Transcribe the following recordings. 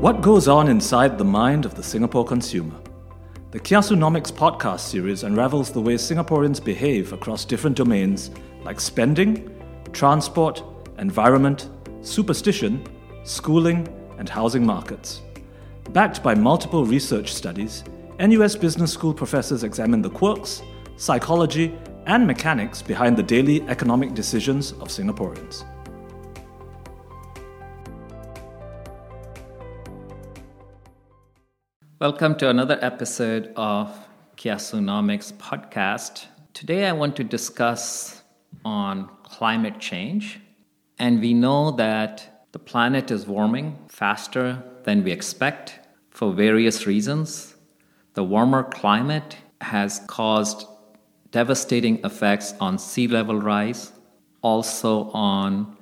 What goes on inside the mind of the Singapore consumer? The Kiasunomics podcast series unravels the way Singaporeans behave across different domains like spending, transport, environment, superstition, schooling, and housing markets. Backed by multiple research studies, NUS Business School professors examine the quirks, psychology, and mechanics behind the daily economic decisions of Singaporeans. Welcome to another episode of Kiasunomics podcast. Today I want to discuss on climate change. And we know that the planet is warming faster than we expect for various reasons. The warmer climate has caused devastating effects on sea level rise, also on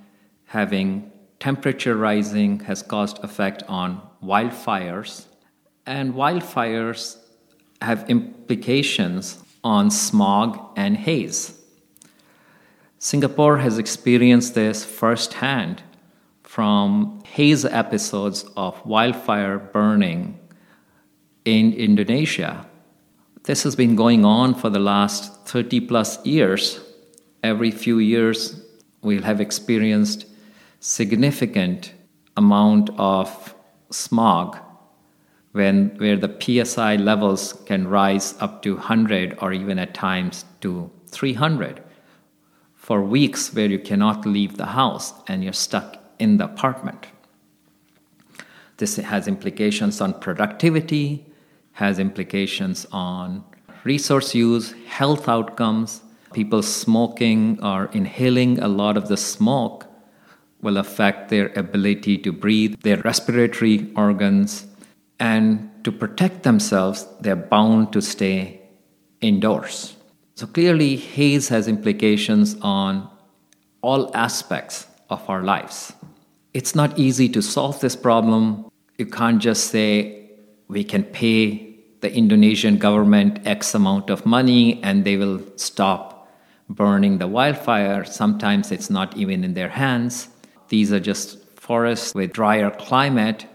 having temperature rising has caused effect on wildfires and wildfires have implications on smog and haze. Singapore has experienced this firsthand from haze episodes of wildfire burning in Indonesia. This has been going on for the last 30 plus years. Every few years, we'll have experienced significant amount of smog when where the psi levels can rise up to 100 or even at times to 300 for weeks where you cannot leave the house and you're stuck in the apartment. This has implications on productivity has implications on resource use health outcomes people smoking or inhaling a lot of the smoke will affect their ability to breathe their respiratory organs and to protect themselves, they're bound to stay indoors. So clearly, haze has implications on all aspects of our lives. It's not easy to solve this problem. You can't just say we can pay the Indonesian government X amount of money and they will stop burning the wildfire. Sometimes it's not even in their hands. These are just forests with drier climate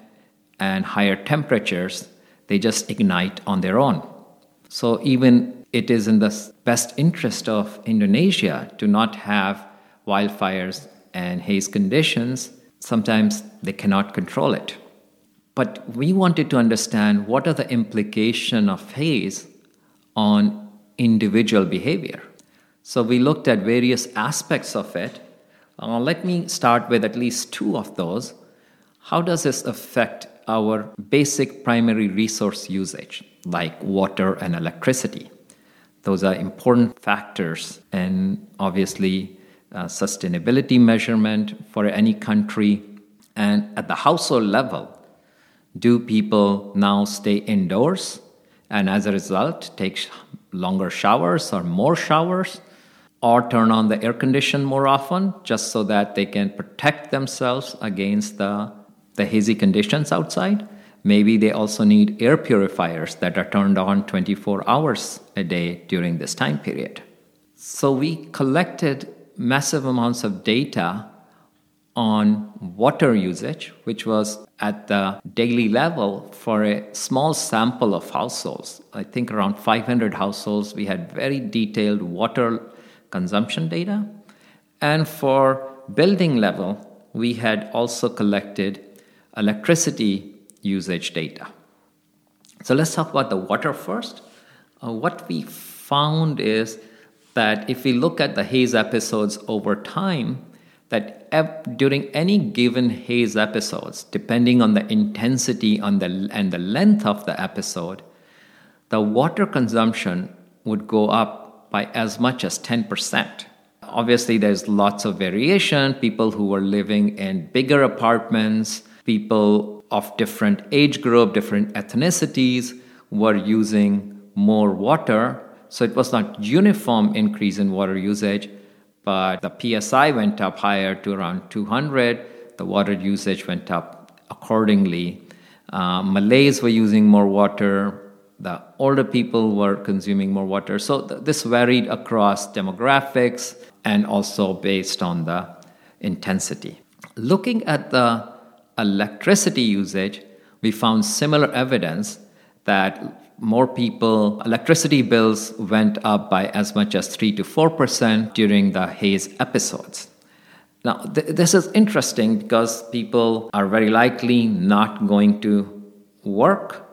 and higher temperatures, they just ignite on their own. So, even it is in the best interest of Indonesia to not have wildfires and haze conditions. Sometimes they cannot control it. But we wanted to understand what are the implications of haze on individual behavior. So we looked at various aspects of it. Uh, let me start with at least two of those. How does this affect our basic primary resource usage, like water and electricity. Those are important factors, and obviously, uh, sustainability measurement for any country. And at the household level, do people now stay indoors and as a result take longer showers or more showers? Or turn on the air condition more often just so that they can protect themselves against the the hazy conditions outside. Maybe they also need air purifiers that are turned on 24 hours a day during this time period. So we collected massive amounts of data on water usage, which was at the daily level for a small sample of households. I think around 500 households, we had very detailed water consumption data. And for building level, we had also collected electricity usage data. So let's talk about the water first. Uh, what we found is that if we look at the haze episodes over time, that during any given haze episodes, depending on the intensity on the, and the length of the episode, the water consumption would go up by as much as 10%. Obviously, there's lots of variation. People who were living in bigger apartments, people of different age group, different ethnicities were using more water. So it was not uniform increase in water usage, but the PSI went up higher to around 200. The water usage went up accordingly. Uh, Malays were using more water. The older people were consuming more water. So th- this varied across demographics and also based on the intensity. Looking at the electricity usage, we found similar evidence that more people, electricity bills went up by as much as 3 to 4% during the haze episodes. Now, th- this is interesting because people are very likely not going to work,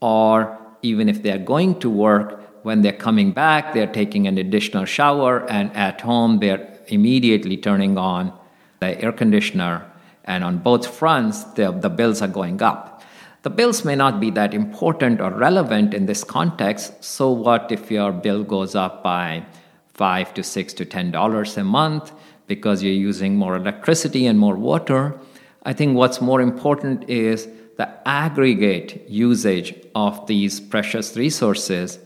or even if they're going to work, when they're coming back, they're taking an additional shower, and at home, they're immediately turning on the air conditioner. And on both fronts, the, the bills are going up. The bills may not be that important or relevant in this context. So, what if your bill goes up by five to six to ten dollars a month because you're using more electricity and more water? I think what's more important is the aggregate usage of these precious resources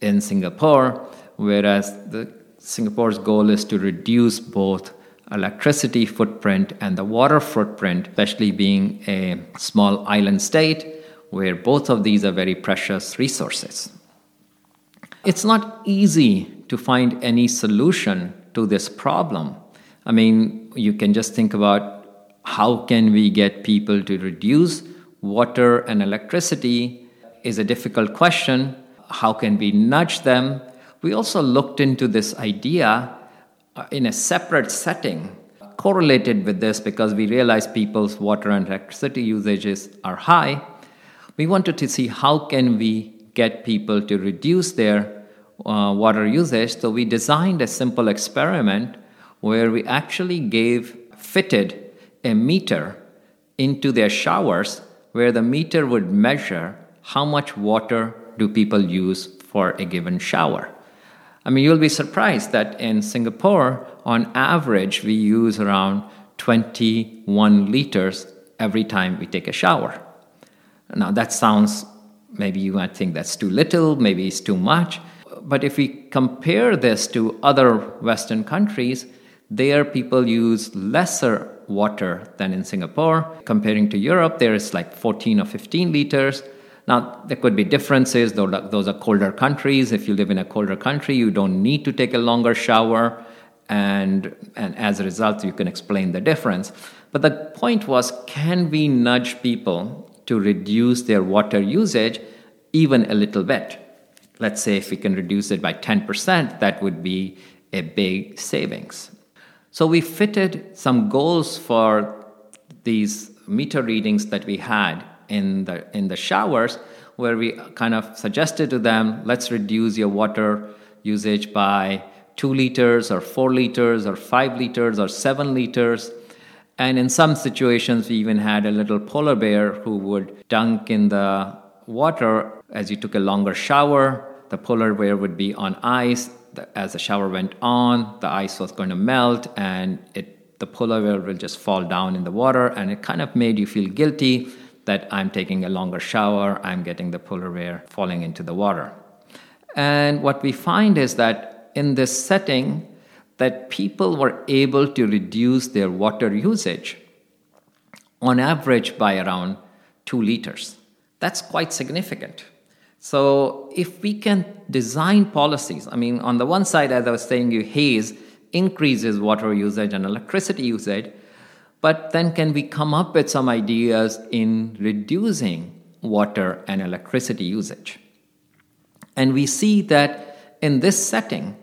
in Singapore, whereas the Singapore's goal is to reduce both electricity footprint and the water footprint, especially being a small island state where both of these are very precious resources. It's not easy to find any solution to this problem. I mean, you can just think about how can we get people to reduce water and electricity is a difficult question. How can we nudge them? We also looked into this idea in a separate setting correlated with this because we realized people's water and electricity usages are high. We wanted to see how can we get people to reduce their uh, water usage. So we designed a simple experiment where we actually gave fitted a meter into their showers where the meter would measure how much water do people use for a given shower I mean, you'll be surprised that in Singapore, on average, we use around 21 liters every time we take a shower. Now, that sounds maybe you might think that's too little, maybe it's too much. But if we compare this to other Western countries, there people use lesser water than in Singapore. Comparing to Europe, there is like 14 or 15 liters. Now, there could be differences, those are colder countries. If you live in a colder country, you don't need to take a longer shower, and, and as a result, you can explain the difference. But the point was can we nudge people to reduce their water usage even a little bit? Let's say if we can reduce it by 10%, that would be a big savings. So we fitted some goals for these meter readings that we had in the in the showers where we kind of suggested to them let's reduce your water usage by 2 liters or 4 liters or 5 liters or 7 liters. And in some situations we even had a little polar bear who would dunk in the water as you took a longer shower. The polar bear would be on ice. As the shower went on the ice was going to melt and it the polar bear will just fall down in the water and it kind of made you feel guilty that I'm taking a longer shower, I'm getting the polar bear falling into the water. And what we find is that in this setting, that people were able to reduce their water usage on average by around two liters. That's quite significant. So, if we can design policies, I mean, on the one side, as I was saying, you haze increases water usage and electricity usage, but then, can we come up with some ideas in reducing water and electricity usage? And we see that in this setting,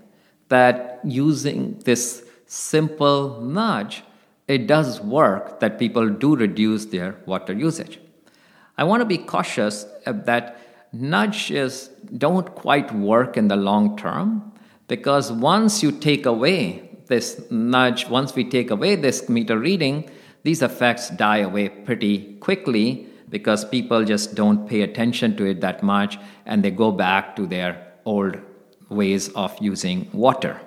that using this simple nudge, it does work that people do reduce their water usage. I want to be cautious that nudges don't quite work in the long term because once you take away this nudge, once we take away this meter reading, these effects die away pretty quickly because people just don't pay attention to it that much and they go back to their old ways of using water.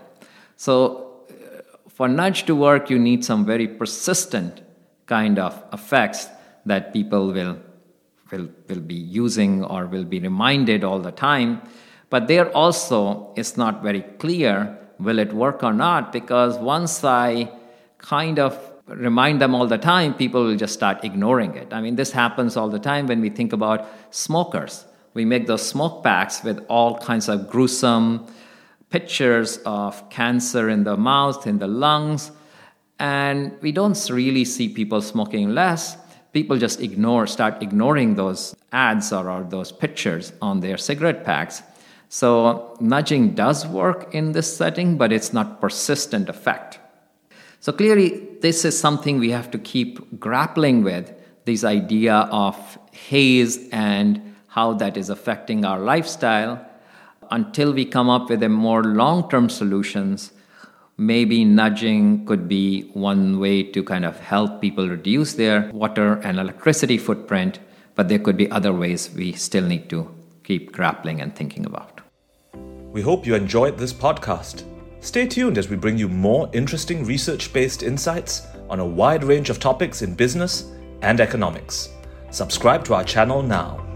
So, uh, for nudge to work, you need some very persistent kind of effects that people will, will, will be using or will be reminded all the time. But there also, it's not very clear will it work or not? Because once I kind of remind them all the time, people will just start ignoring it. I mean, this happens all the time when we think about smokers. We make those smoke packs with all kinds of gruesome pictures of cancer in the mouth, in the lungs, and we don't really see people smoking less. people just ignore, start ignoring those ads or, or those pictures on their cigarette packs. So nudging does work in this setting, but it's not persistent effect. So clearly, this is something we have to keep grappling with this idea of haze and how that is affecting our lifestyle until we come up with a more long-term solutions maybe nudging could be one way to kind of help people reduce their water and electricity footprint, but there could be other ways we still need to keep grappling and thinking about. We hope you enjoyed this podcast. Stay tuned as we bring you more interesting research based insights on a wide range of topics in business and economics. Subscribe to our channel now.